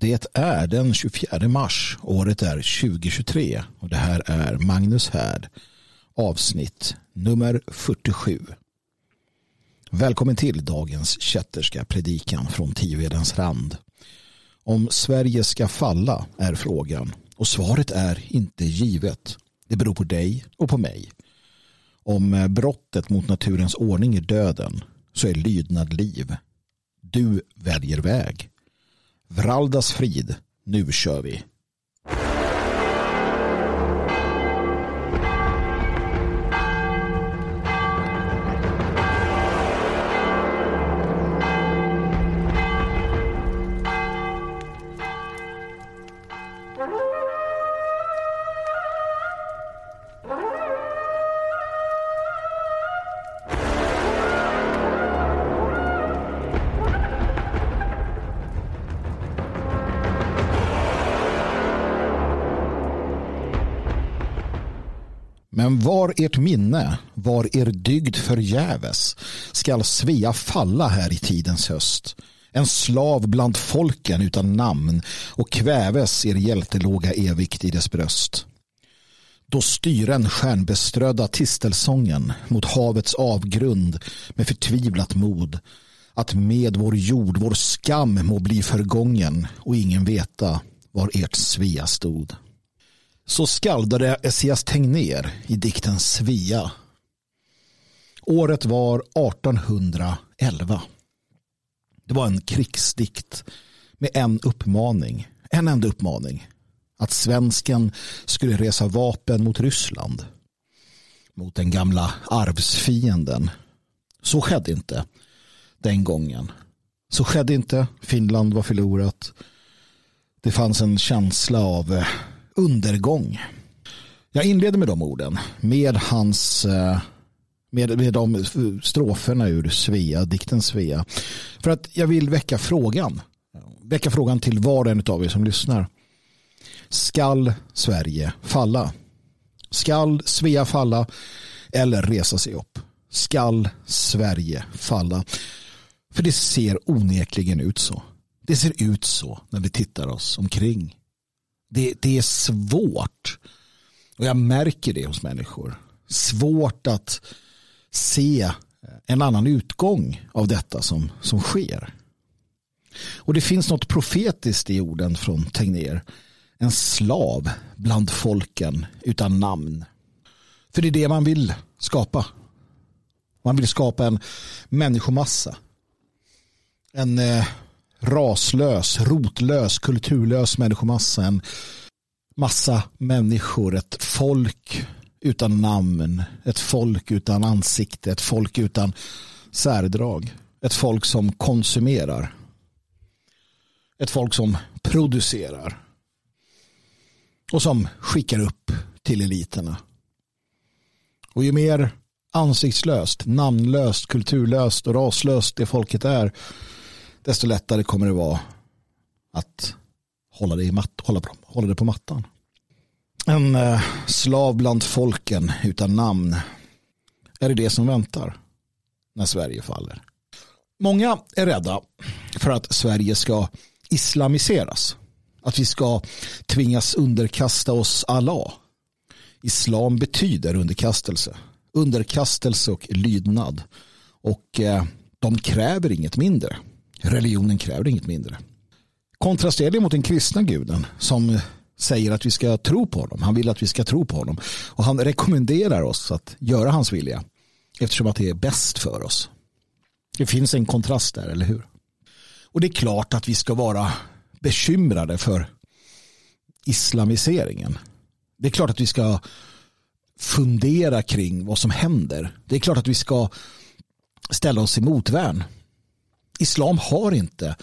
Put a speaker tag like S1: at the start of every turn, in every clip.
S1: Det är den 24 mars. Året är 2023 och det här är Magnus Härd. Avsnitt nummer 47. Välkommen till dagens kätterska predikan från Tivedens rand. Om Sverige ska falla är frågan och svaret är inte givet. Det beror på dig och på mig. Om brottet mot naturens ordning är döden så är lydnad liv. Du väljer väg. Vraldas frid. Nu kör vi. Ert minne, var er dygd förgäves, skall Svea falla här i tidens höst. En slav bland folken utan namn och kväves er hjältelåga evigt i dess bröst. Då styren stjärnbeströdda tistelsången mot havets avgrund med förtvivlat mod att med vår jord vår skam må bli förgången och ingen veta var ert Svea stod. Så skaldade Essias Tegnér i dikten Svea. Året var 1811. Det var en krigsdikt med en uppmaning, en enda uppmaning. Att svensken skulle resa vapen mot Ryssland. Mot den gamla arvsfienden. Så skedde inte den gången. Så skedde inte. Finland var förlorat. Det fanns en känsla av eh, undergång. Jag inleder med de orden. Med hans eh, med, med de stroferna ur Svea, dikten Svea. För att jag vill väcka frågan. Väcka frågan till var och en av er som lyssnar. Skall Sverige falla? Skall Svea falla eller resa sig upp? Skall Sverige falla? För det ser onekligen ut så. Det ser ut så när vi tittar oss omkring. Det, det är svårt. Och jag märker det hos människor. Svårt att se en annan utgång av detta som, som sker. Och det finns något profetiskt i orden från Tegnér. En slav bland folken utan namn. För det är det man vill skapa. Man vill skapa en människomassa. En eh, raslös, rotlös, kulturlös människomassa. En massa människor, ett folk utan namn, ett folk utan ansikte, ett folk utan särdrag. Ett folk som konsumerar. Ett folk som producerar. Och som skickar upp till eliterna. Och ju mer ansiktslöst, namnlöst, kulturlöst och raslöst det folket är desto lättare kommer det vara att hålla det, i mat, hålla, hålla det på mattan. En eh, slav bland folken utan namn. Är det det som väntar när Sverige faller? Många är rädda för att Sverige ska islamiseras. Att vi ska tvingas underkasta oss Allah. Islam betyder underkastelse. Underkastelse och lydnad. Och eh, de kräver inget mindre. Religionen kräver inget mindre. Kontrasterar det mot den kristna guden som säger att vi ska tro på honom. Han vill att vi ska tro på honom. Och han rekommenderar oss att göra hans vilja eftersom att det är bäst för oss. Det finns en kontrast där, eller hur? Och det är klart att vi ska vara bekymrade för islamiseringen. Det är klart att vi ska fundera kring vad som händer. Det är klart att vi ska ställa oss i motvärn islam har inte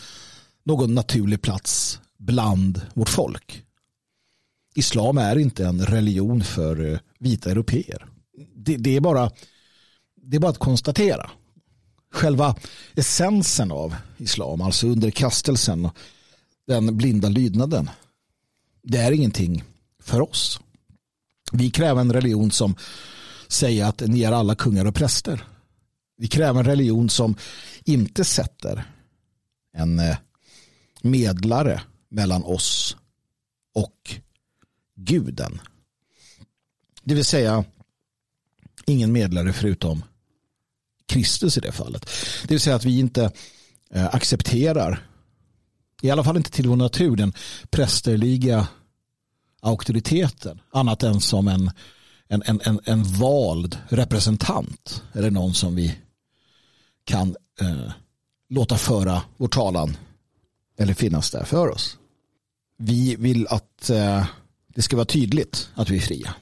S1: någon naturlig plats bland vårt folk. Islam är inte en religion för eh, vita europeer. Det, det, är bara, det är bara att konstatera. Själva essensen av islam, alltså underkastelsen, den blinda lydnaden, det är ingenting för oss. Vi kräver en religion som säger att ni är alla kungar och präster. Vi kräver en religion som inte sätter en eh, medlare mellan oss och guden. Det vill säga ingen medlare förutom Kristus i det fallet. Det vill säga att vi inte eh, accepterar, i alla fall inte till vår natur, den prästerliga auktoriteten annat än som en, en, en, en, en vald representant eller någon som vi kan eh, låta föra vår talan eller finnas där för oss. Vi vill att eh, det ska vara tydligt att vi är fria.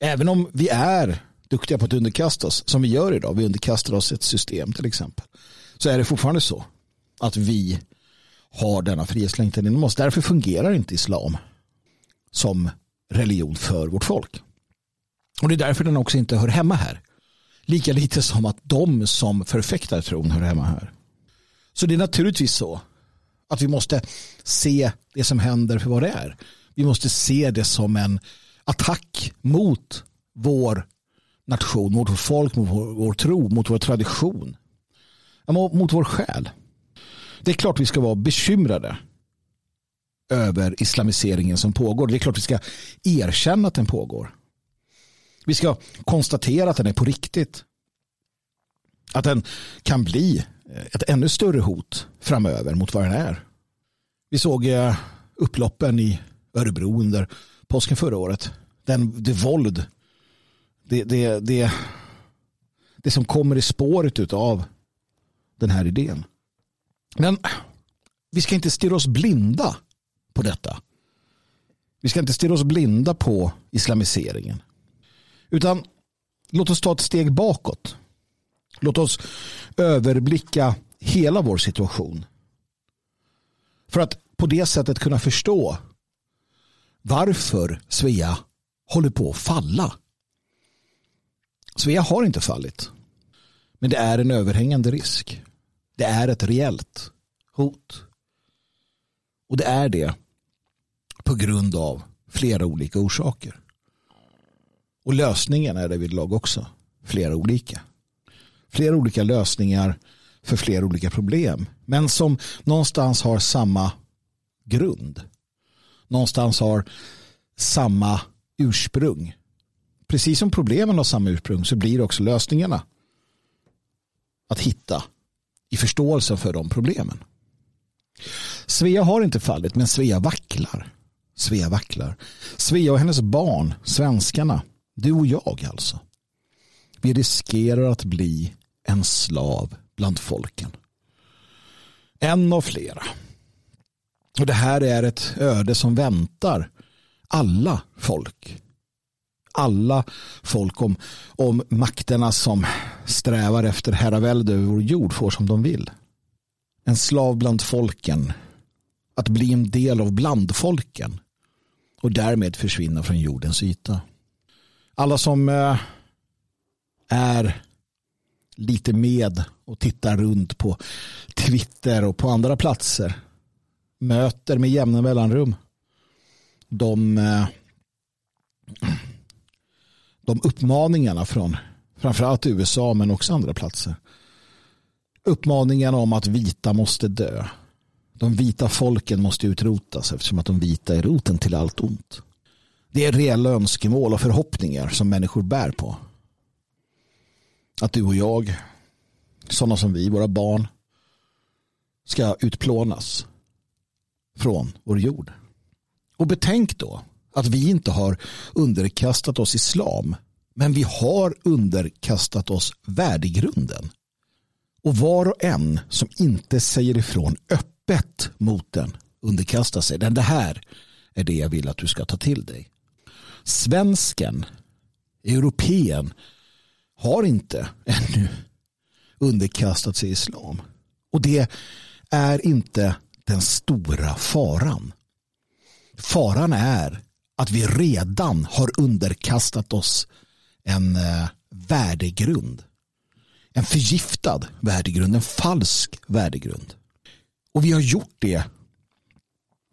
S1: Även om vi är duktiga på att underkasta oss, som vi gör idag, vi underkastar oss ett system till exempel, så är det fortfarande så att vi har denna frihetslängtan inom oss. Därför fungerar inte islam som religion för vårt folk. Och det är därför den också inte hör hemma här. Lika lite som att de som förfäktar tron hör hemma här. Så det är naturligtvis så att vi måste se det som händer för vad det är. Vi måste se det som en attack mot vår nation, mot vårt folk, mot vår, vår tro, mot vår tradition. Mot vår själ. Det är klart vi ska vara bekymrade över islamiseringen som pågår. Det är klart vi ska erkänna att den pågår. Vi ska konstatera att den är på riktigt. Att den kan bli ett ännu större hot framöver mot vad den är. Vi såg eh, upploppen i Örebro under påsken förra året. Den, det våld, det, det, det, det som kommer i spåret av den här idén. Men vi ska inte stirra oss blinda på detta. Vi ska inte stirra oss blinda på islamiseringen. Utan låt oss ta ett steg bakåt. Låt oss överblicka hela vår situation. För att på det sättet kunna förstå varför Svea håller på att falla. Svea har inte fallit. Men det är en överhängande risk. Det är ett reellt hot. Och det är det på grund av flera olika orsaker. Och lösningen är det vid lag också flera olika. Flera olika lösningar för flera olika problem. Men som någonstans har samma grund. Någonstans har samma ursprung. Precis som problemen har samma ursprung så blir också lösningarna att hitta i förståelsen för de problemen. Svea har inte fallit men Svea vacklar. Svea vacklar. Svea och hennes barn, svenskarna, du och jag alltså. Vi riskerar att bli en slav bland folken. En av flera. Och det här är ett öde som väntar alla folk. Alla folk om, om makterna som strävar efter herravälde över vår jord får som de vill. En slav bland folken. Att bli en del av blandfolken. Och därmed försvinna från jordens yta. Alla som eh, är lite med och tittar runt på Twitter och på andra platser möter med jämna mellanrum de, eh, de uppmaningarna från framförallt USA men också andra platser. Uppmaningarna om att vita måste dö. De vita folken måste utrotas eftersom att de vita är roten till allt ont. Det är reella önskemål och förhoppningar som människor bär på. Att du och jag, sådana som vi, våra barn, ska utplånas från vår jord. Och betänk då att vi inte har underkastat oss islam men vi har underkastat oss värdegrunden. Och var och en som inte säger ifrån öppet mot den underkastar sig. Den det här är det jag vill att du ska ta till dig. Svensken, europeen, har inte ännu underkastat sig islam. Och det är inte den stora faran. Faran är att vi redan har underkastat oss en eh, värdegrund. En förgiftad värdegrund, en falsk värdegrund. Och vi har gjort det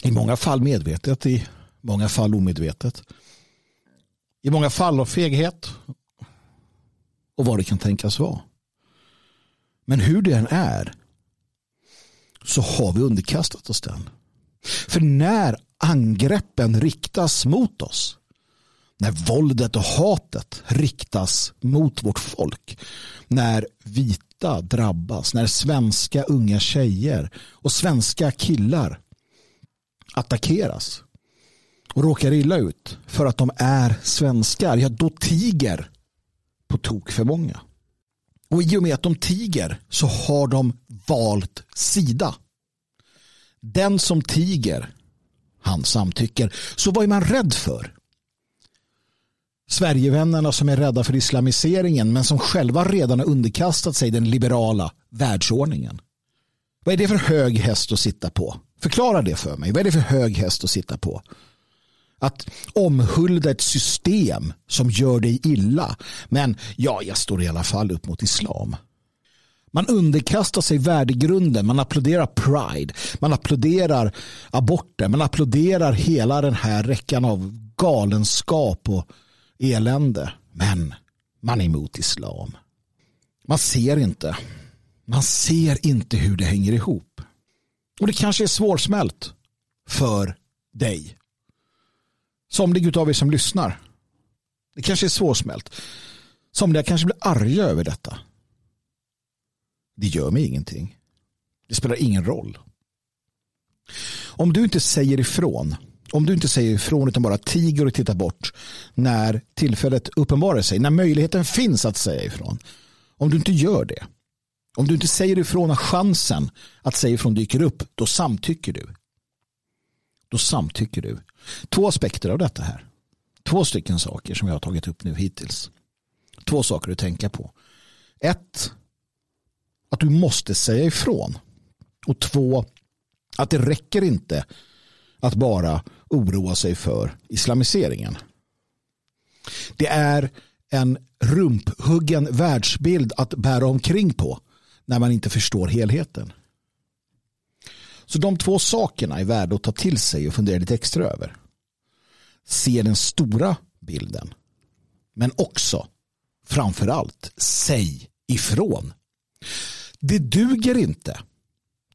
S1: i många fall medvetet, i många fall omedvetet. I många fall av feghet och vad det kan tänkas vara. Men hur det än är så har vi underkastat oss den. För när angreppen riktas mot oss, när våldet och hatet riktas mot vårt folk, när vita drabbas, när svenska unga tjejer och svenska killar attackeras och råkar illa ut för att de är svenskar, ja då tiger på tok för många. Och i och med att de tiger så har de valt sida. Den som tiger, han samtycker. Så vad är man rädd för? Sverigevännerna som är rädda för islamiseringen men som själva redan har underkastat sig den liberala världsordningen. Vad är det för hög häst att sitta på? Förklara det för mig. Vad är det för hög häst att sitta på? Att omhulda ett system som gör dig illa. Men ja, jag står i alla fall upp mot islam. Man underkastar sig värdegrunden, man applåderar pride, man applåderar aborter, man applåderar hela den här räckan av galenskap och elände. Men man är emot islam. Man ser inte. Man ser inte hur det hänger ihop. Och det kanske är svårsmält för dig. Somliga av er som lyssnar. Det kanske är svårsmält. Somliga kanske blir arga över detta. Det gör mig ingenting. Det spelar ingen roll. Om du inte säger ifrån, om du inte säger ifrån utan bara tiger och tittar bort när tillfället uppenbarar sig, när möjligheten finns att säga ifrån. Om du inte gör det, om du inte säger ifrån när chansen att säga ifrån dyker upp, då samtycker du. Då samtycker du. Två aspekter av detta här. Två stycken saker som jag har tagit upp nu hittills. Två saker att tänka på. Ett, att du måste säga ifrån. Och två, att det räcker inte att bara oroa sig för islamiseringen. Det är en rumphuggen världsbild att bära omkring på när man inte förstår helheten. Så de två sakerna är värda att ta till sig och fundera lite extra över. Se den stora bilden. Men också, framför allt, säg ifrån. Det duger inte.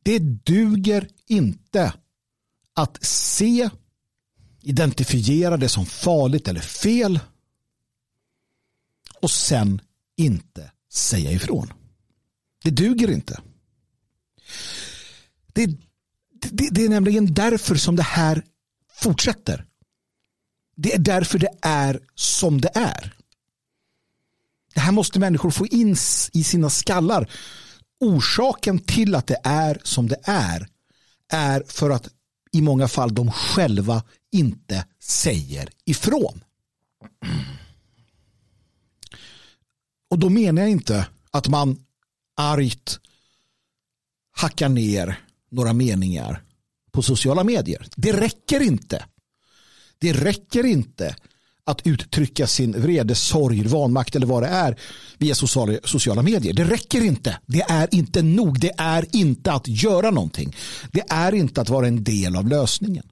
S1: Det duger inte att se, identifiera det som farligt eller fel och sen inte säga ifrån. Det duger inte. Det, det, det, är nämligen därför som det här fortsätter. Det är därför det är som det är. Det här måste människor få in i sina skallar. Orsaken till att det är som det är är för att i många fall de själva inte säger ifrån. Och då menar jag inte att man argt hackar ner några meningar på sociala medier. Det räcker inte. Det räcker inte att uttrycka sin vrede, sorg, vanmakt eller vad det är via sociala, sociala medier. Det räcker inte. Det är inte nog. Det är inte att göra någonting. Det är inte att vara en del av lösningen.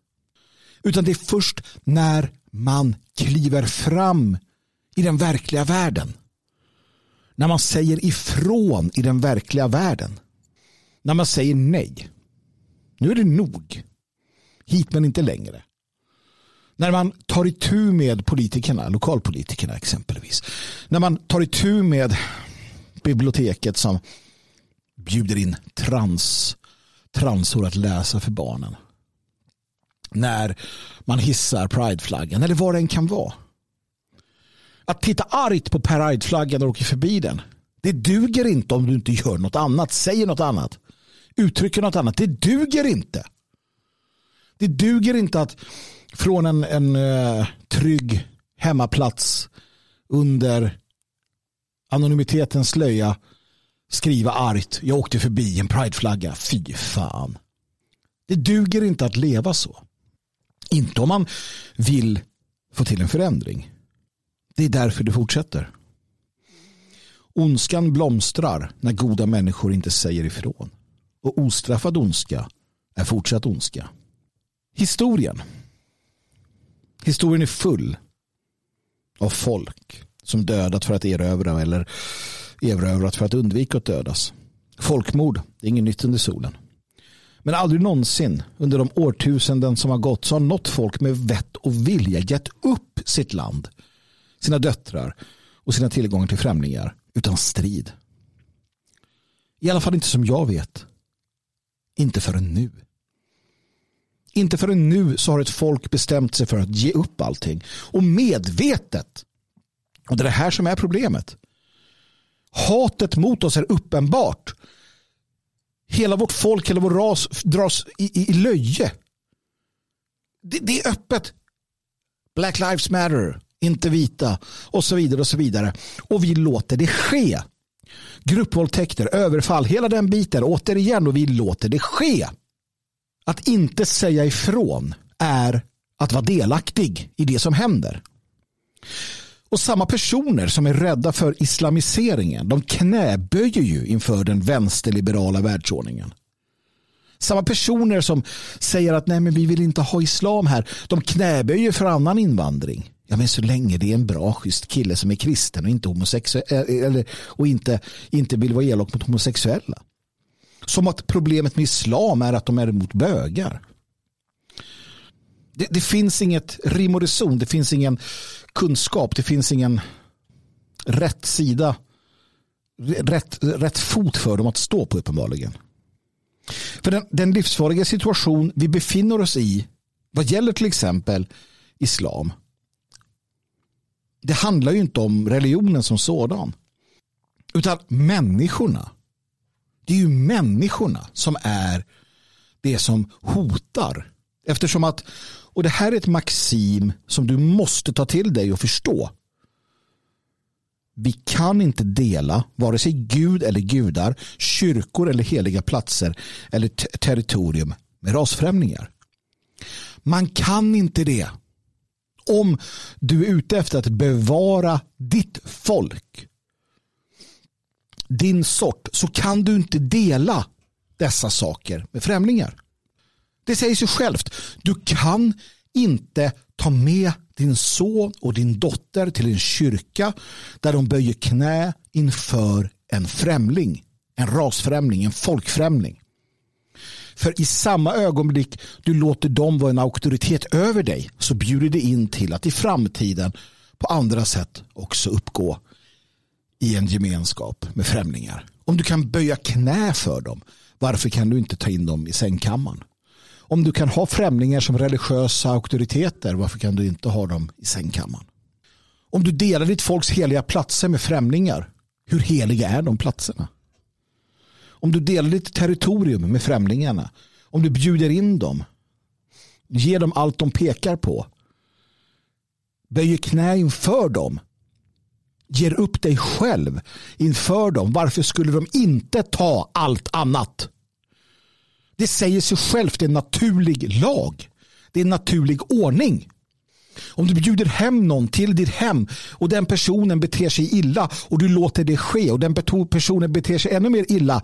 S1: Utan det är först när man kliver fram i den verkliga världen. När man säger ifrån i den verkliga världen. När man säger nej. Nu är det nog. Hit men inte längre. När man tar itu med politikerna, lokalpolitikerna exempelvis. När man tar itu med biblioteket som bjuder in trans, transor att läsa för barnen. När man hissar prideflaggan eller vad det än kan vara. Att titta argt på prideflaggan och åker förbi den. Det duger inte om du inte gör något annat, säger något annat, uttrycker något annat. Det duger inte. Det duger inte att från en, en uh, trygg hemmaplats under anonymitetens slöja skriva argt. Jag åkte förbi en prideflagga. Fy fan. Det duger inte att leva så. Inte om man vill få till en förändring. Det är därför det fortsätter. Ondskan blomstrar när goda människor inte säger ifrån. Och ostraffad ondska är fortsatt ondska. Historien Historien är full av folk som dödat för att erövra eller erövrat för att undvika att dödas. Folkmord, det är inget nytt under solen. Men aldrig någonsin under de årtusenden som har gått så har något folk med vett och vilja gett upp sitt land, sina döttrar och sina tillgångar till främlingar utan strid. I alla fall inte som jag vet. Inte förrän nu. Inte förrän nu så har ett folk bestämt sig för att ge upp allting. Och medvetet. Och det är det här som är problemet. Hatet mot oss är uppenbart. Hela vårt folk, hela vår ras dras i, i, i löje. Det, det, är öppet. Black lives matter, inte vita och så vidare och så vidare. Och vi låter det ske. Gruppvåldtäkter, överfall, hela den biten återigen och vi låter det ske. Att inte säga ifrån är att vara delaktig i det som händer. Och samma personer som är rädda för islamiseringen, de knäböjer ju inför den vänsterliberala världsordningen. Samma personer som säger att nej men vi vill inte ha islam här, de knäböjer för annan invandring. Ja men så länge det är en bra schysst kille som är kristen och inte homosexuell eh, eh, eller, och inte, inte vill vara elak mot homosexuella. Som att problemet med islam är att de är emot bögar. Det, det, finns inget rim och reson, det finns ingen kunskap, det finns ingen rätt sida, rätt, rätt fot för dem att stå på uppenbarligen. För den, den livsfarliga situation vi befinner oss i vad gäller till exempel islam. Det handlar ju inte om religionen som sådan. Utan människorna. Det är ju människorna som är det som hotar. Eftersom att, och det här är ett maxim som du måste ta till dig och förstå. Vi kan inte dela vare sig Gud eller gudar, kyrkor eller heliga platser eller territorium med rasfrämlingar. Man kan inte det. Om du är ute efter att bevara ditt folk din sort så kan du inte dela dessa saker med främlingar. Det säger sig självt. Du kan inte ta med din son och din dotter till en kyrka där de böjer knä inför en främling. En rasfrämling, en folkfrämling. För i samma ögonblick du låter dem vara en auktoritet över dig så bjuder det in till att i framtiden på andra sätt också uppgå i en gemenskap med främlingar. Om du kan böja knä för dem, varför kan du inte ta in dem i sängkammaren? Om du kan ha främlingar som religiösa auktoriteter, varför kan du inte ha dem i sängkammaren? Om du delar ditt folks heliga platser med främlingar, hur heliga är de platserna? Om du delar ditt territorium med främlingarna, om du bjuder in dem, ger dem allt de pekar på, böjer knä inför dem, ger upp dig själv inför dem, varför skulle de inte ta allt annat? Det säger sig självt, det är en naturlig lag. Det är en naturlig ordning. Om du bjuder hem någon till ditt hem och den personen beter sig illa och du låter det ske och den personen beter sig ännu mer illa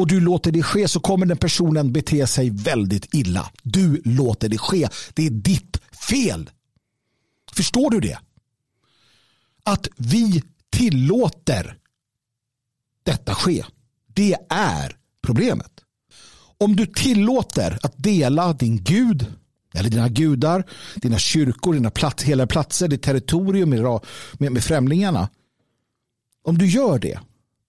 S1: och du låter det ske så kommer den personen bete sig väldigt illa. Du låter det ske. Det är ditt fel. Förstår du det? Att vi tillåter detta ske. Det är problemet. Om du tillåter att dela din Gud eller dina gudar, dina kyrkor, dina plats, hela platser, ditt territorium med, med, med främlingarna. Om du gör det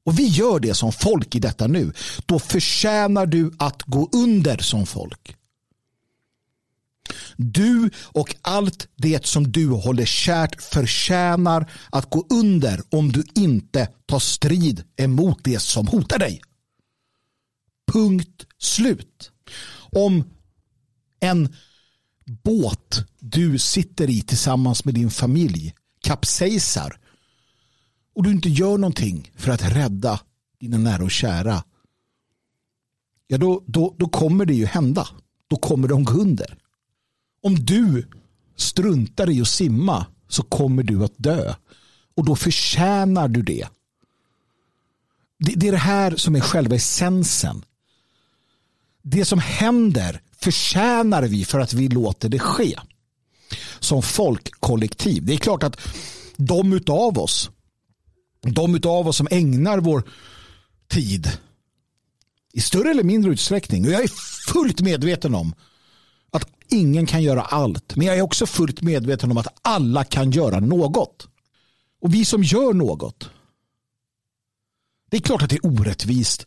S1: och vi gör det som folk i detta nu, då förtjänar du att gå under som folk. Du och allt det som du håller kärt förtjänar att gå under om du inte tar strid emot det som hotar dig. Punkt slut. Om en båt du sitter i tillsammans med din familj kapsejsar och du inte gör någonting för att rädda dina nära och kära ja då, då, då kommer det ju hända. Då kommer de gå under. Om du struntar i att simma så kommer du att dö. Och då förtjänar du det. Det, det är det här som är själva essensen. Det som händer förtjänar vi för att vi låter det ske. Som folkkollektiv. Det är klart att de utav oss, de utav oss som ägnar vår tid I större eller mindre utsträckning. Och jag är fullt medveten om att ingen kan göra allt. Men jag är också fullt medveten om att alla kan göra något. Och vi som gör något. Det är klart att det är orättvist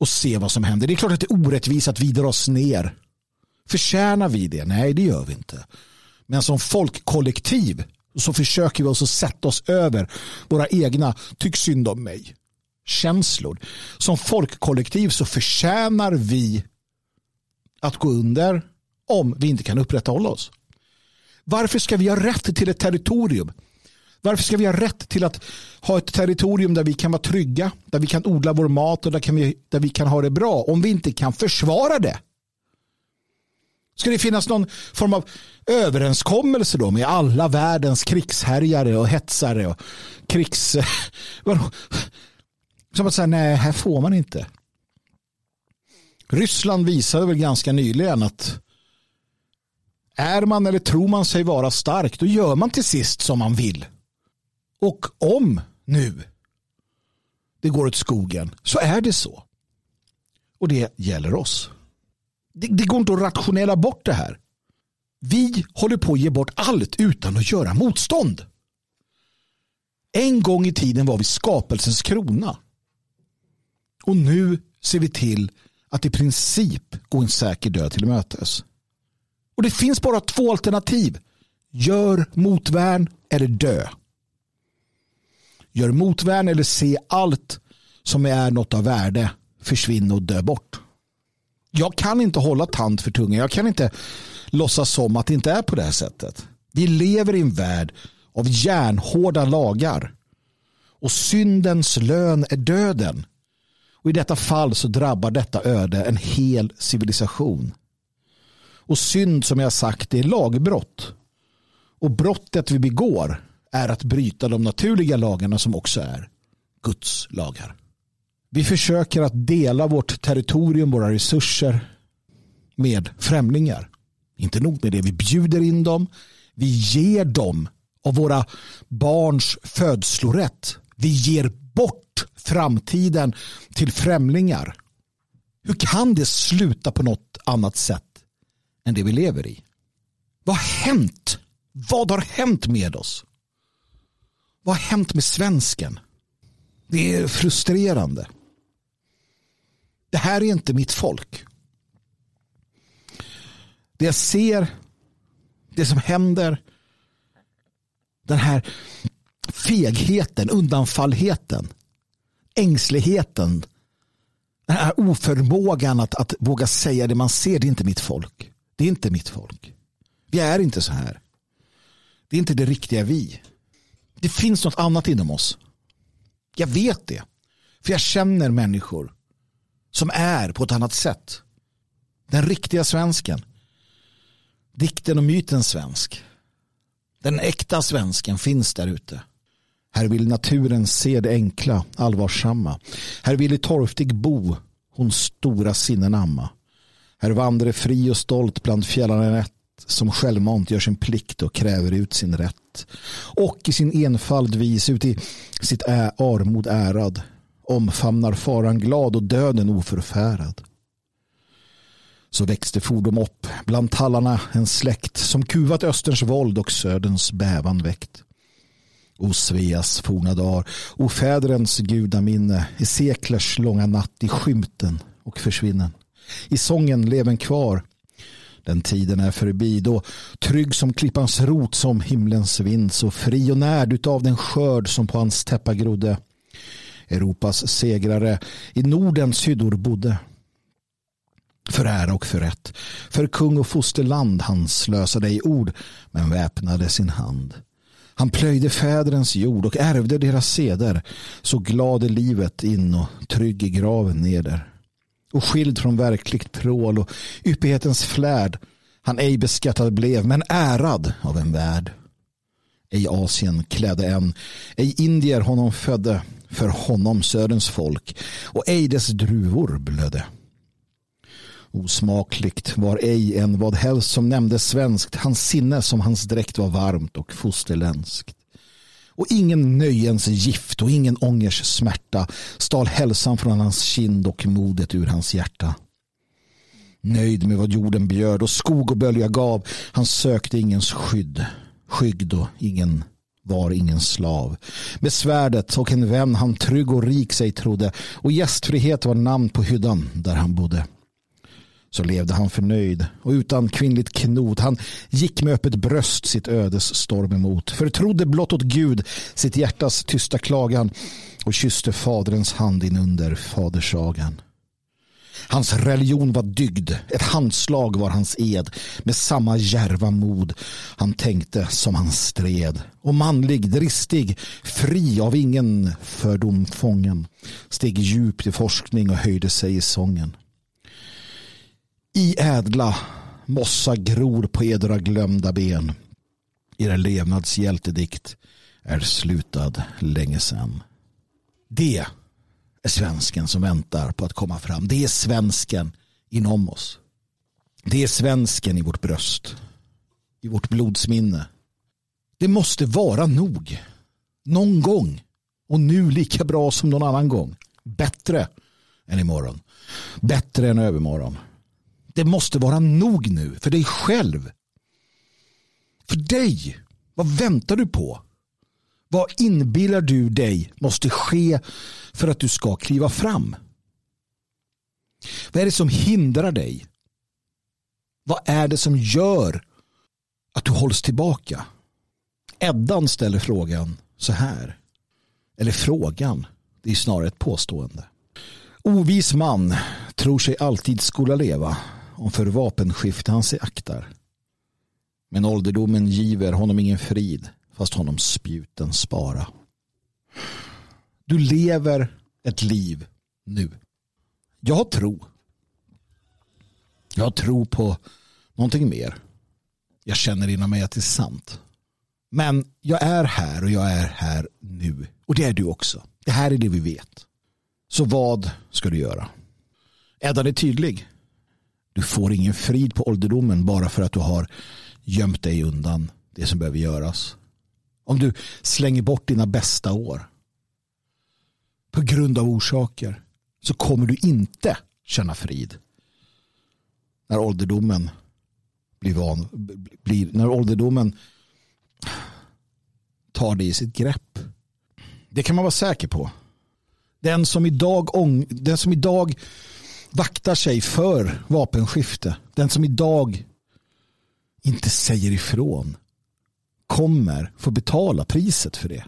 S1: att se vad som händer. Det är klart att det är orättvist att vi dras ner. Förtjänar vi det? Nej, det gör vi inte. Men som folkkollektiv så försöker vi oss att sätta oss över våra egna tyck synd om mig känslor. Som folkkollektiv så förtjänar vi att gå under om vi inte kan upprätthålla oss. Varför ska vi ha rätt till ett territorium? Varför ska vi ha rätt till att ha ett territorium där vi kan vara trygga, där vi kan odla vår mat och där, kan vi, där vi kan ha det bra om vi inte kan försvara det? Ska det finnas någon form av överenskommelse då med alla världens krigshärjare och hetsare och krigs... Som att säga, nej, här får man inte. Ryssland visade väl ganska nyligen att är man eller tror man sig vara stark, då gör man till sist som man vill. Och om nu det går åt skogen så är det så. Och det gäller oss. Det, det går inte att rationella bort det här. Vi håller på att ge bort allt utan att göra motstånd. En gång i tiden var vi skapelsens krona. Och nu ser vi till att i princip gå en säker död till mötes. Och det finns bara två alternativ. Gör motvärn eller dö. Gör motvärn eller se allt som är något av värde försvinna och dö bort. Jag kan inte hålla tant för tunga. Jag kan inte låtsas som att det inte är på det här sättet. Vi lever i en värld av järnhårda lagar. Och syndens lön är döden. Och i detta fall så drabbar detta öde en hel civilisation. Och synd som jag sagt är lagbrott. Och brottet vi begår är att bryta de naturliga lagarna som också är Guds lagar. Vi försöker att dela vårt territorium, våra resurser med främlingar. Inte nog med det, vi bjuder in dem. Vi ger dem av våra barns födslorätt. Vi ger bort framtiden till främlingar. Hur kan det sluta på något annat sätt än det vi lever i? Vad har hänt? Vad har hänt med oss? Vad har hänt med svensken? Det är frustrerande. Det här är inte mitt folk. Det jag ser, det som händer, den här fegheten, undanfallheten, ängsligheten, den här oförmågan att, att våga säga det man ser, det är inte mitt folk. Det är inte mitt folk. Vi är inte så här. Det är inte det riktiga vi. Det finns något annat inom oss. Jag vet det. För jag känner människor som är på ett annat sätt. Den riktiga svensken. Dikten och myten svensk. Den äkta svensken finns där ute. Här vill naturen se det enkla, allvarsamma. Här vill i torftig bo hon stora sinnen amma. Här vandrar fri och stolt bland fjällarna nätt som självmant gör sin plikt och kräver ut sin rätt. Och i sin enfald vis ut i sitt armod ärad omfamnar faran glad och döden oförfärad. Så växte fordom upp bland tallarna en släkt som kuvat österns våld och söderns bävan väckt. O Sveas forna dar, o fäderens gudaminne i seklers långa natt i skymten och försvinnen. I sången leven kvar den tiden är förbi då trygg som klippans rot som himlens vind så fri och närd utav den skörd som på hans täppa grodde. Europas segrare i Nordens hyddor bodde. För ära och för rätt, för kung och fosterland han slösade i ord men väpnade sin hand. Han plöjde fädrens jord och ärvde deras seder så glad i livet in och trygg i graven neder och skild från verkligt prål och yppighetens flärd. Han ej beskattad blev, men ärad av en värld. Ej Asien klädde en, ej indier honom födde, för honom söderns folk, och ej dess druvor blödde. Osmakligt var ej en vad helst som nämnde svenskt, hans sinne som hans dräkt var varmt och fosterländskt. Och ingen nöjens gift och ingen ångers smärta stal hälsan från hans kind och modet ur hans hjärta. Nöjd med vad jorden bjöd och skog och bölja gav, han sökte ingens skydd. skygd och ingen var ingen slav. Med svärdet och en vän han trygg och rik sig trodde och gästfrihet var namn på hyddan där han bodde. Så levde han förnöjd och utan kvinnligt knot. Han gick med öppet bröst sitt ödes storm emot. Förtrodde blott åt Gud sitt hjärtas tysta klagan och kysste faderns hand in under fadersagan. Hans religion var dygd, ett handslag var hans ed. Med samma järva mod han tänkte som han stred. Och manlig, dristig, fri av ingen fördom fången. Steg djupt i forskning och höjde sig i sången. I ädla mossa gror på edra glömda ben. Era levnadshjältedikt är slutad länge sen Det är svensken som väntar på att komma fram. Det är svensken inom oss. Det är svensken i vårt bröst. I vårt blodsminne. Det måste vara nog. Någon gång. Och nu lika bra som någon annan gång. Bättre än imorgon. Bättre än övermorgon. Det måste vara nog nu för dig själv. För dig. Vad väntar du på? Vad inbillar du dig måste ske för att du ska kliva fram? Vad är det som hindrar dig? Vad är det som gör att du hålls tillbaka? Eddan ställer frågan så här. Eller frågan, det är snarare ett påstående. Ovis man tror sig alltid skola leva om för vapenskifte han sig aktar. Men ålderdomen giver honom ingen frid fast honom spjuten spara. Du lever ett liv nu. Jag har tro. Jag har tro på någonting mer. Jag känner inom mig att det är sant. Men jag är här och jag är här nu. Och det är du också. Det här är det vi vet. Så vad ska du göra? Eddan är tydlig. Du får ingen frid på ålderdomen bara för att du har gömt dig undan det som behöver göras. Om du slänger bort dina bästa år på grund av orsaker så kommer du inte känna frid. När ålderdomen blir van, blir, när ålderdomen tar det i sitt grepp. Det kan man vara säker på. Den som idag, den som idag vaktar sig för vapenskifte, den som idag inte säger ifrån, kommer få betala priset för det.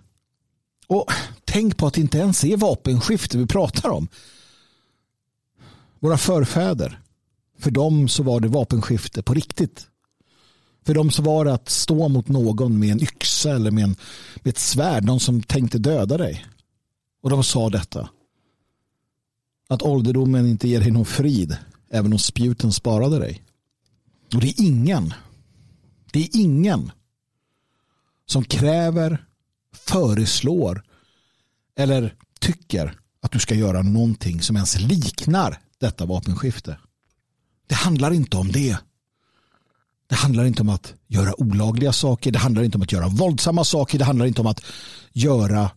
S1: Och tänk på att det inte ens är vapenskifte vi pratar om. Våra förfäder, för dem så var det vapenskifte på riktigt. För dem så var det att stå mot någon med en yxa eller med, en, med ett svärd, någon som tänkte döda dig. Och de sa detta. Att ålderdomen inte ger dig någon frid, även om spjuten sparade dig. Och det är ingen, det är ingen som kräver, föreslår eller tycker att du ska göra någonting som ens liknar detta vapenskifte. Det handlar inte om det. Det handlar inte om att göra olagliga saker. Det handlar inte om att göra våldsamma saker. Det handlar inte om att göra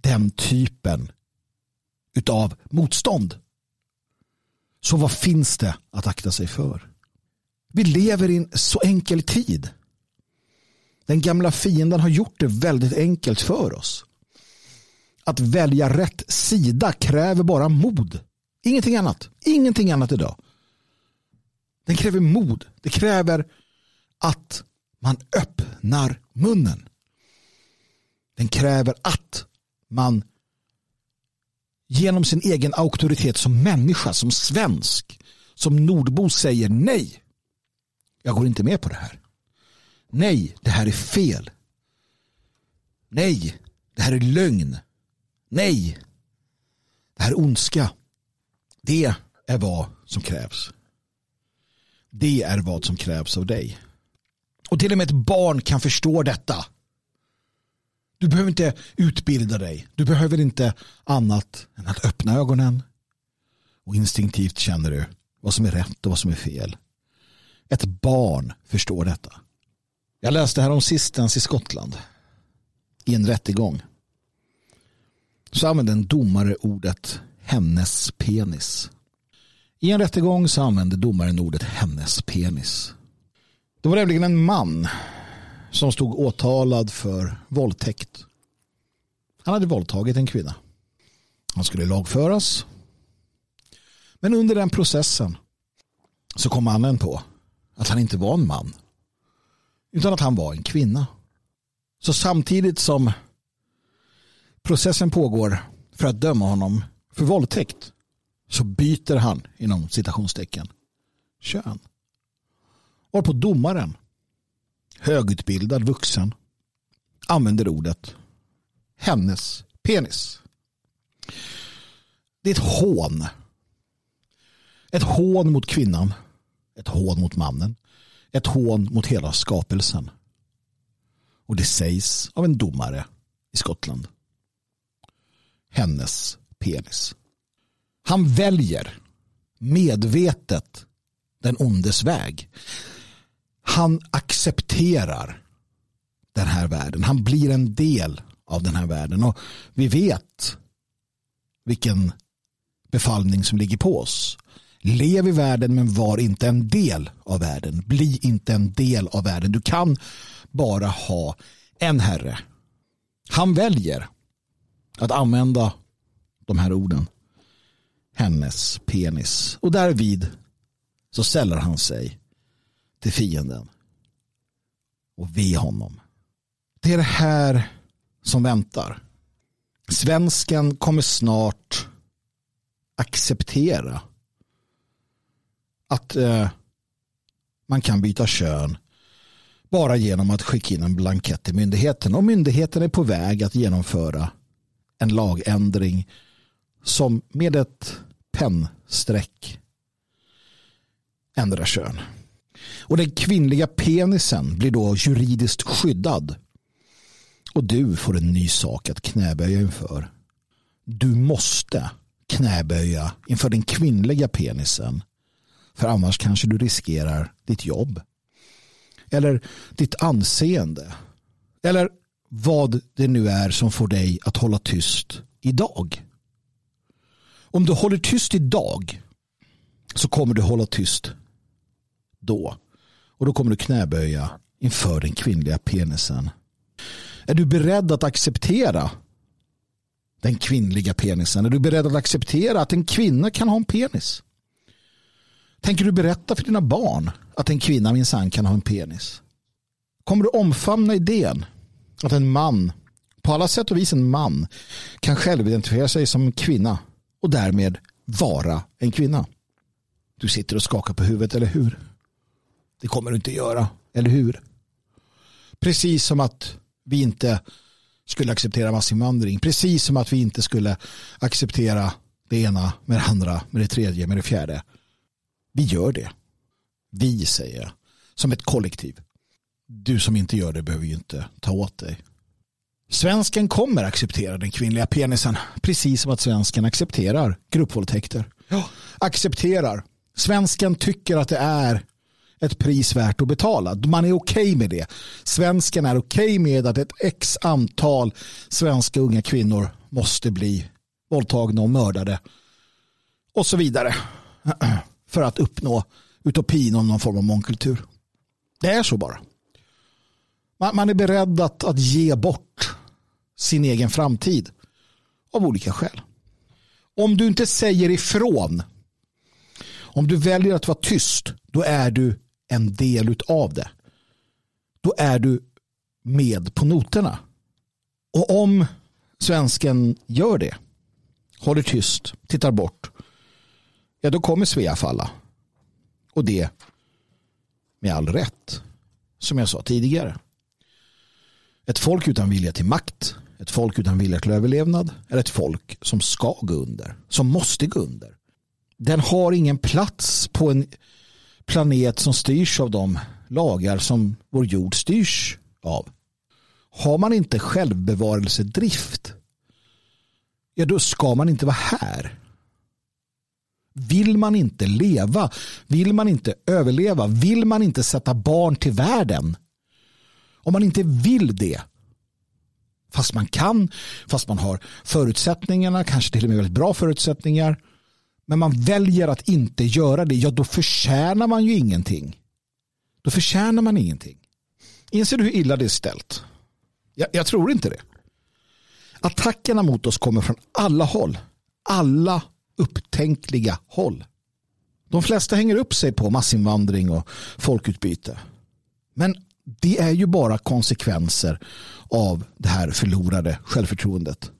S1: den typen utav motstånd. Så vad finns det att akta sig för? Vi lever i en så enkel tid. Den gamla fienden har gjort det väldigt enkelt för oss. Att välja rätt sida kräver bara mod. Ingenting annat. Ingenting annat idag. Den kräver mod. Det kräver att man öppnar munnen. Den kräver att man genom sin egen auktoritet som människa, som svensk, som nordbo säger nej. Jag går inte med på det här. Nej, det här är fel. Nej, det här är lögn. Nej, det här är ondska. Det är vad som krävs. Det är vad som krävs av dig. Och till och med ett barn kan förstå detta. Du behöver inte utbilda dig. Du behöver inte annat än att öppna ögonen. Och instinktivt känner du vad som är rätt och vad som är fel. Ett barn förstår detta. Jag läste här om sistens i Skottland. i en rättegång så använde en domare ordet hennes penis. I en rättegång så använde domaren ordet hennes penis. Det var nämligen en man som stod åtalad för våldtäkt. Han hade våldtagit en kvinna. Han skulle lagföras. Men under den processen så kom mannen på att han inte var en man. Utan att han var en kvinna. Så samtidigt som processen pågår för att döma honom för våldtäkt så byter han inom citationstecken kön. Och på domaren, högutbildad vuxen, använder ordet hennes penis. Det är ett hån. Ett hån mot kvinnan. Ett hån mot mannen. Ett hån mot hela skapelsen. Och det sägs av en domare i Skottland. Hennes penis. Han väljer medvetet den ondes väg. Han accepterar den här världen. Han blir en del av den här världen. Och vi vet vilken befallning som ligger på oss. Lev i världen men var inte en del av världen. Bli inte en del av världen. Du kan bara ha en herre. Han väljer att använda de här orden. Hennes penis. Och därvid så sällar han sig till fienden. Och ve honom. Det är det här som väntar. Svensken kommer snart acceptera att eh, man kan byta kön bara genom att skicka in en blankett till myndigheten. Och myndigheten är på väg att genomföra en lagändring som med ett pennstreck ändrar kön. Och den kvinnliga penisen blir då juridiskt skyddad. Och du får en ny sak att knäböja inför. Du måste knäböja inför den kvinnliga penisen. För annars kanske du riskerar ditt jobb. Eller ditt anseende. Eller vad det nu är som får dig att hålla tyst idag. Om du håller tyst idag så kommer du hålla tyst då. Och då kommer du knäböja inför den kvinnliga penisen. Är du beredd att acceptera den kvinnliga penisen? Är du beredd att acceptera att en kvinna kan ha en penis? Tänker du berätta för dina barn att en kvinna minsann kan ha en penis? Kommer du omfamna idén att en man, på alla sätt och vis en man, kan självidentifiera sig som kvinna och därmed vara en kvinna? Du sitter och skakar på huvudet, eller hur? Det kommer du inte göra, eller hur? Precis som att vi inte skulle acceptera massinvandring. Precis som att vi inte skulle acceptera det ena med det andra, med det tredje, med det fjärde. Vi gör det. Vi säger jag. Som ett kollektiv. Du som inte gör det behöver ju inte ta åt dig. Svensken kommer acceptera den kvinnliga penisen. Precis som att svensken accepterar gruppvåldtäkter. Ja. Accepterar. Svensken tycker att det är ett pris värt att betala. Man är okej okay med det. Svensken är okej okay med att ett x antal svenska unga kvinnor måste bli våldtagna och mördade och så vidare för att uppnå utopin om någon form av mångkultur. Det är så bara. Man är beredd att, att ge bort sin egen framtid av olika skäl. Om du inte säger ifrån, om du väljer att vara tyst, då är du en del av det. Då är du med på noterna. Och om svensken gör det, håller tyst, tittar bort, ja då kommer Svea falla. Och det med all rätt, som jag sa tidigare. Ett folk utan vilja till makt, ett folk utan vilja till överlevnad är ett folk som ska gå under, som måste gå under. Den har ingen plats på en planet som styrs av de lagar som vår jord styrs av. Har man inte självbevarelsedrift, ja då ska man inte vara här. Vill man inte leva, vill man inte överleva, vill man inte sätta barn till världen, om man inte vill det, Fast man kan, fast man har förutsättningarna, kanske till och med väldigt bra förutsättningar. Men man väljer att inte göra det, ja då förtjänar man ju ingenting. Då förtjänar man ingenting. Inser du hur illa det är ställt? Jag, jag tror inte det. Attackerna mot oss kommer från alla håll. Alla upptänkliga håll. De flesta hänger upp sig på massinvandring och folkutbyte. Men det är ju bara konsekvenser av det här förlorade självförtroendet.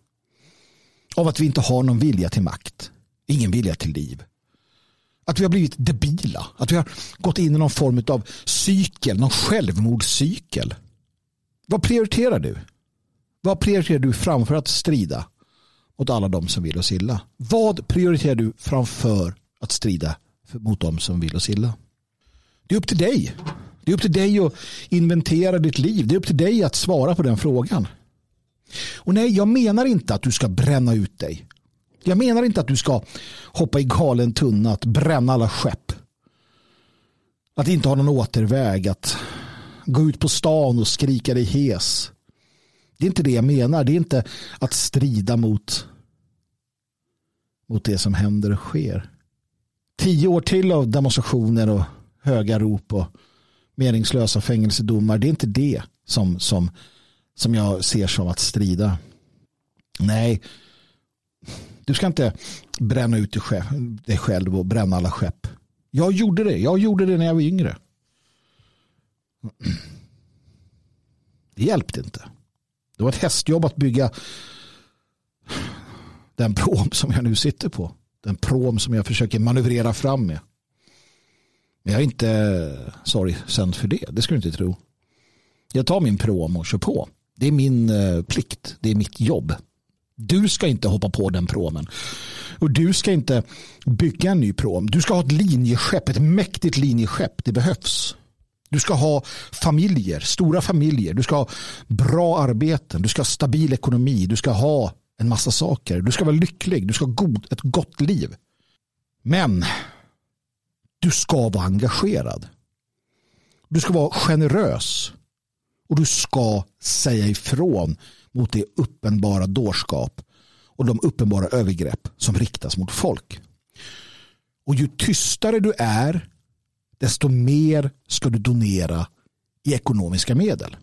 S1: Av att vi inte har någon vilja till makt. Ingen vilja till liv. Att vi har blivit debila. Att vi har gått in i någon form av cykel, någon självmordscykel. Vad prioriterar du? Vad prioriterar du framför att strida åt alla de som vill oss illa? Vad prioriterar du framför att strida mot de som vill oss illa? Det är upp till dig. Det är upp till dig att inventera ditt liv. Det är upp till dig att svara på den frågan. Och nej, jag menar inte att du ska bränna ut dig. Jag menar inte att du ska hoppa i galen tunna, att bränna alla skepp. Att inte ha någon återväg, att gå ut på stan och skrika dig hes. Det är inte det jag menar. Det är inte att strida mot, mot det som händer och sker. Tio år till av demonstrationer och höga rop och meningslösa fängelsedomar. Det är inte det som, som, som jag ser som att strida. Nej, du ska inte bränna ut dig själv och bränna alla skepp. Jag gjorde det. Jag gjorde det när jag var yngre. Det hjälpte inte. Det var ett hästjobb att bygga den prom som jag nu sitter på. Den prom som jag försöker manövrera fram med. Men jag är inte sorgsen för det. Det skulle du inte tro. Jag tar min prom och kör på. Det är min eh, plikt. Det är mitt jobb. Du ska inte hoppa på den promen. Och du ska inte bygga en ny prom. Du ska ha ett linjeskepp, ett mäktigt linjeskepp. Det behövs. Du ska ha familjer, stora familjer. Du ska ha bra arbeten. Du ska ha stabil ekonomi. Du ska ha en massa saker. Du ska vara lycklig. Du ska ha god, ett gott liv. Men du ska vara engagerad. Du ska vara generös. Och du ska säga ifrån mot det uppenbara dårskap och de uppenbara övergrepp som riktas mot folk. Och ju tystare du är, desto mer ska du donera i ekonomiska medel.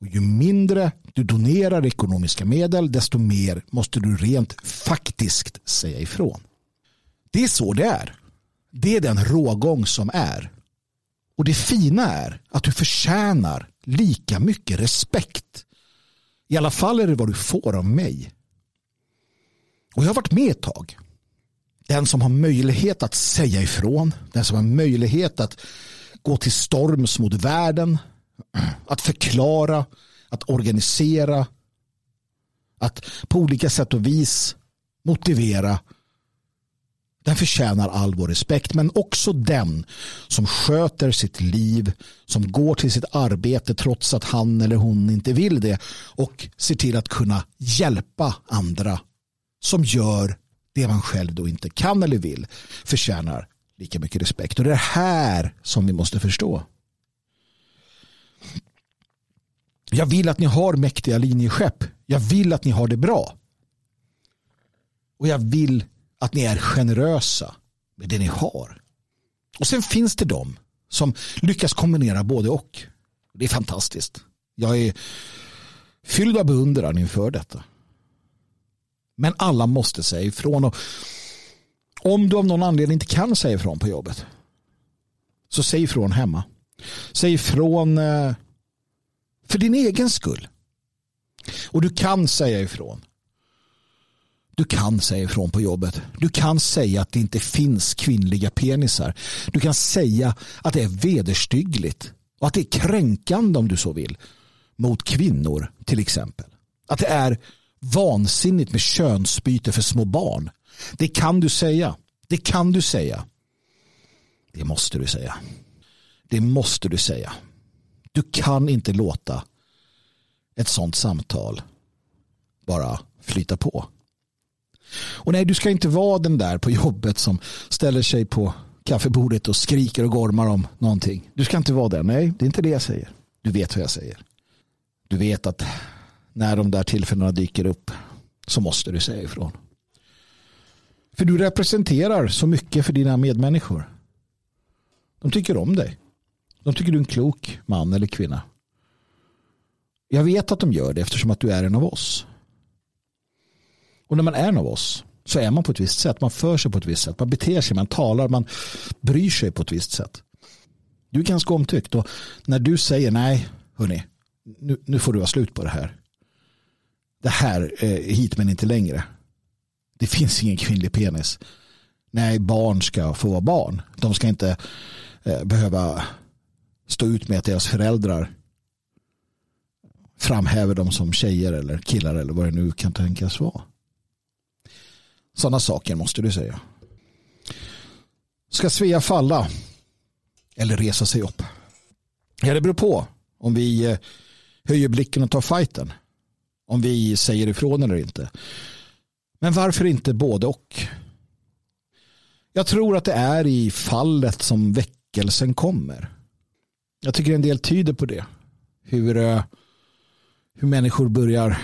S1: Och ju mindre du donerar ekonomiska medel, desto mer måste du rent faktiskt säga ifrån. Det är så det är. Det är den rågång som är. Och det fina är att du förtjänar lika mycket respekt. I alla fall är det vad du får av mig. Och jag har varit med ett tag. Den som har möjlighet att säga ifrån, den som har möjlighet att gå till storms mot världen, att förklara, att organisera, att på olika sätt och vis motivera den förtjänar all vår respekt, men också den som sköter sitt liv, som går till sitt arbete trots att han eller hon inte vill det och ser till att kunna hjälpa andra som gör det man själv då inte kan eller vill förtjänar lika mycket respekt. Och det är här som vi måste förstå. Jag vill att ni har mäktiga linjeskepp. Jag vill att ni har det bra. Och jag vill att ni är generösa med det ni har. Och sen finns det de som lyckas kombinera både och. Det är fantastiskt. Jag är fylld av beundran inför detta. Men alla måste säga ifrån. Och om du av någon anledning inte kan säga ifrån på jobbet så säg ifrån hemma. Säg ifrån eh, för din egen skull. Och du kan säga ifrån du kan säga ifrån på jobbet. Du kan säga att det inte finns kvinnliga penisar. Du kan säga att det är vederstyggligt och att det är kränkande om du så vill mot kvinnor till exempel. Att det är vansinnigt med könsbyte för små barn. Det kan du säga. Det kan du säga. Det måste du säga. Det måste du säga. Du kan inte låta ett sånt samtal bara flyta på. Och nej, du ska inte vara den där på jobbet som ställer sig på kaffebordet och skriker och gormar om någonting. Du ska inte vara den. Nej, det är inte det jag säger. Du vet vad jag säger. Du vet att när de där tillfällena dyker upp så måste du säga ifrån. För du representerar så mycket för dina medmänniskor. De tycker om dig. De tycker du är en klok man eller kvinna. Jag vet att de gör det eftersom att du är en av oss. Och när man är en av oss så är man på ett visst sätt. Man för sig på ett visst sätt. Man beter sig, man talar, man bryr sig på ett visst sätt. Du är ganska omtyckt och när du säger nej, hörni, nu, nu får du ha slut på det här. Det här är hit men inte längre. Det finns ingen kvinnlig penis. Nej, barn ska få vara barn. De ska inte eh, behöva stå ut med att deras föräldrar framhäver dem som tjejer eller killar eller vad det nu kan tänkas vara. Sådana saker måste du säga. Ska Svea falla eller resa sig upp? Ja, det beror på om vi eh, höjer blicken och tar fighten. Om vi säger ifrån eller inte. Men varför inte både och? Jag tror att det är i fallet som väckelsen kommer. Jag tycker en del tyder på det. Hur, eh, hur människor börjar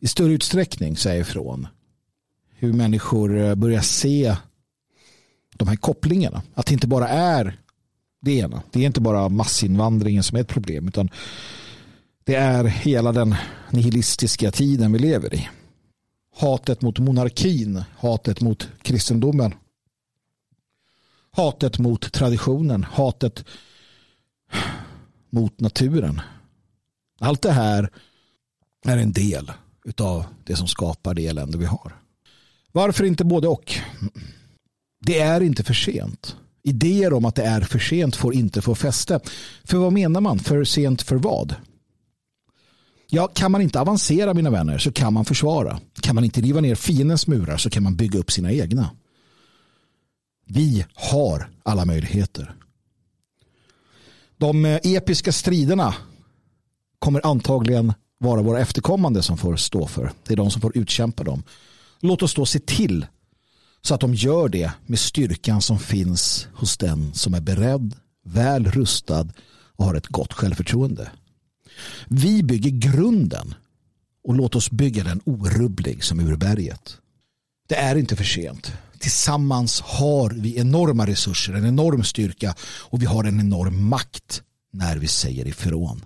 S1: i större utsträckning säga ifrån. Hur människor eh, börjar se de här kopplingarna. Att det inte bara är det ena. Det är inte bara massinvandringen som är ett problem utan det är hela den nihilistiska tiden vi lever i. Hatet mot monarkin, hatet mot kristendomen, hatet mot traditionen, hatet mot naturen. Allt det här är en del av det som skapar det elände vi har. Varför inte både och? Det är inte för sent. Idéer om att det är för sent får inte få fäste. För vad menar man? För sent för vad? Ja, kan man inte avancera mina vänner så kan man försvara. Kan man inte riva ner fiendens murar så kan man bygga upp sina egna. Vi har alla möjligheter. De eh, episka striderna kommer antagligen vara våra efterkommande som får stå för. Det är de som får utkämpa dem. Låt oss då se till så att de gör det med styrkan som finns hos den som är beredd, väl rustad och har ett gott självförtroende. Vi bygger grunden och låt oss bygga den orubblig som urberget. Det är inte för sent. Tillsammans har vi enorma resurser, en enorm styrka och vi har en enorm makt när vi säger ifrån.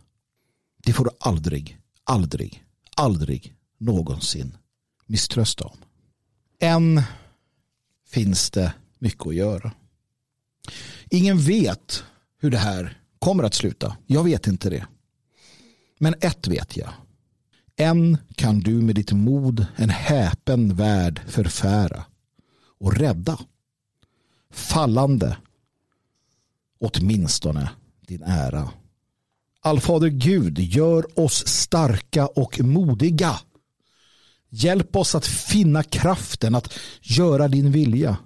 S1: Det får du aldrig, aldrig, aldrig någonsin misströsta om. Än finns det mycket att göra. Ingen vet hur det här kommer att sluta. Jag vet inte det. Men ett vet jag. Än kan du med ditt mod en häpen värld förfära och rädda. Fallande åtminstone din ära. Allfader Gud, gör oss starka och modiga. Hjälp oss att finna kraften att göra din vilja.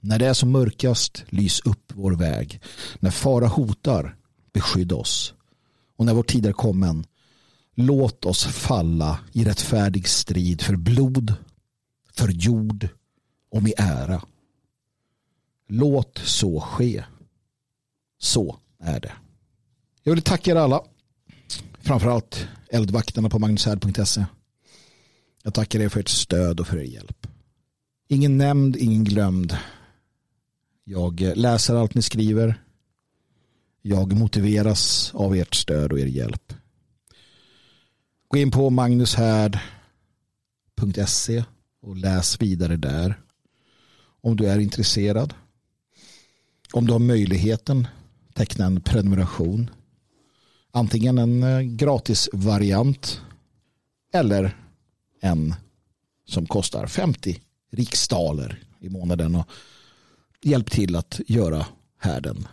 S1: När det är som mörkast, lys upp vår väg. När fara hotar, beskydda oss. Och när vår tid är kommen, låt oss falla i rättfärdig strid för blod, för jord och med ära. Låt så ske. Så är det. Jag vill tacka er alla. Framförallt eldvakterna på magnushärd.se. Jag tackar er för ert stöd och för er hjälp. Ingen nämnd, ingen glömd. Jag läser allt ni skriver. Jag motiveras av ert stöd och er hjälp. Gå in på magnushärd.se och läs vidare där. Om du är intresserad. Om du har möjligheten teckna en prenumeration. Antingen en eh, gratisvariant gratis variant eller en som kostar 50 riksdaler i månaden och hjälp till att göra härden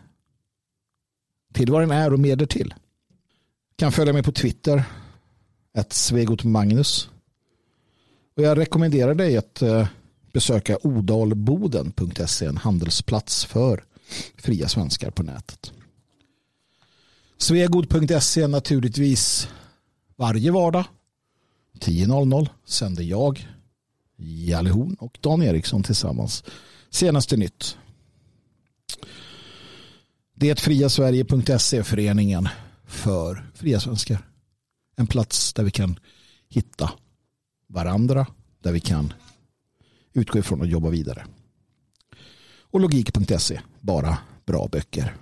S1: till vad den är och mer till. Kan följa mig på Twitter ett Svegot Magnus. Och jag rekommenderar dig att eh, besöka odalboden.se, en handelsplats för fria svenskar på nätet. Svegod.se naturligtvis varje vardag 10.00 sänder jag, Jalle Horn och Dan Eriksson tillsammans senaste nytt. Det är föreningen för fria svenskar. En plats där vi kan hitta varandra där vi kan utgå ifrån och jobba vidare. Och logik.se, bara bra böcker.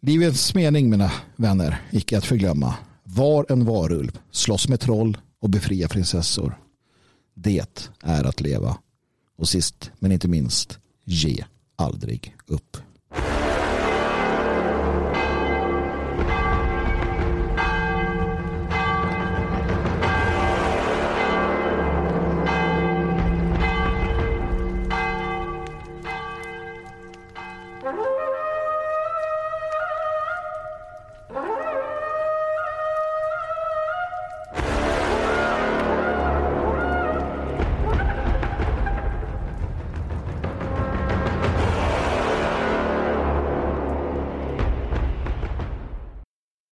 S1: Livets mening, mina vänner, icke att förglömma. Var en varulv, slåss med troll och befria prinsessor. Det är att leva. Och sist men inte minst, ge aldrig upp.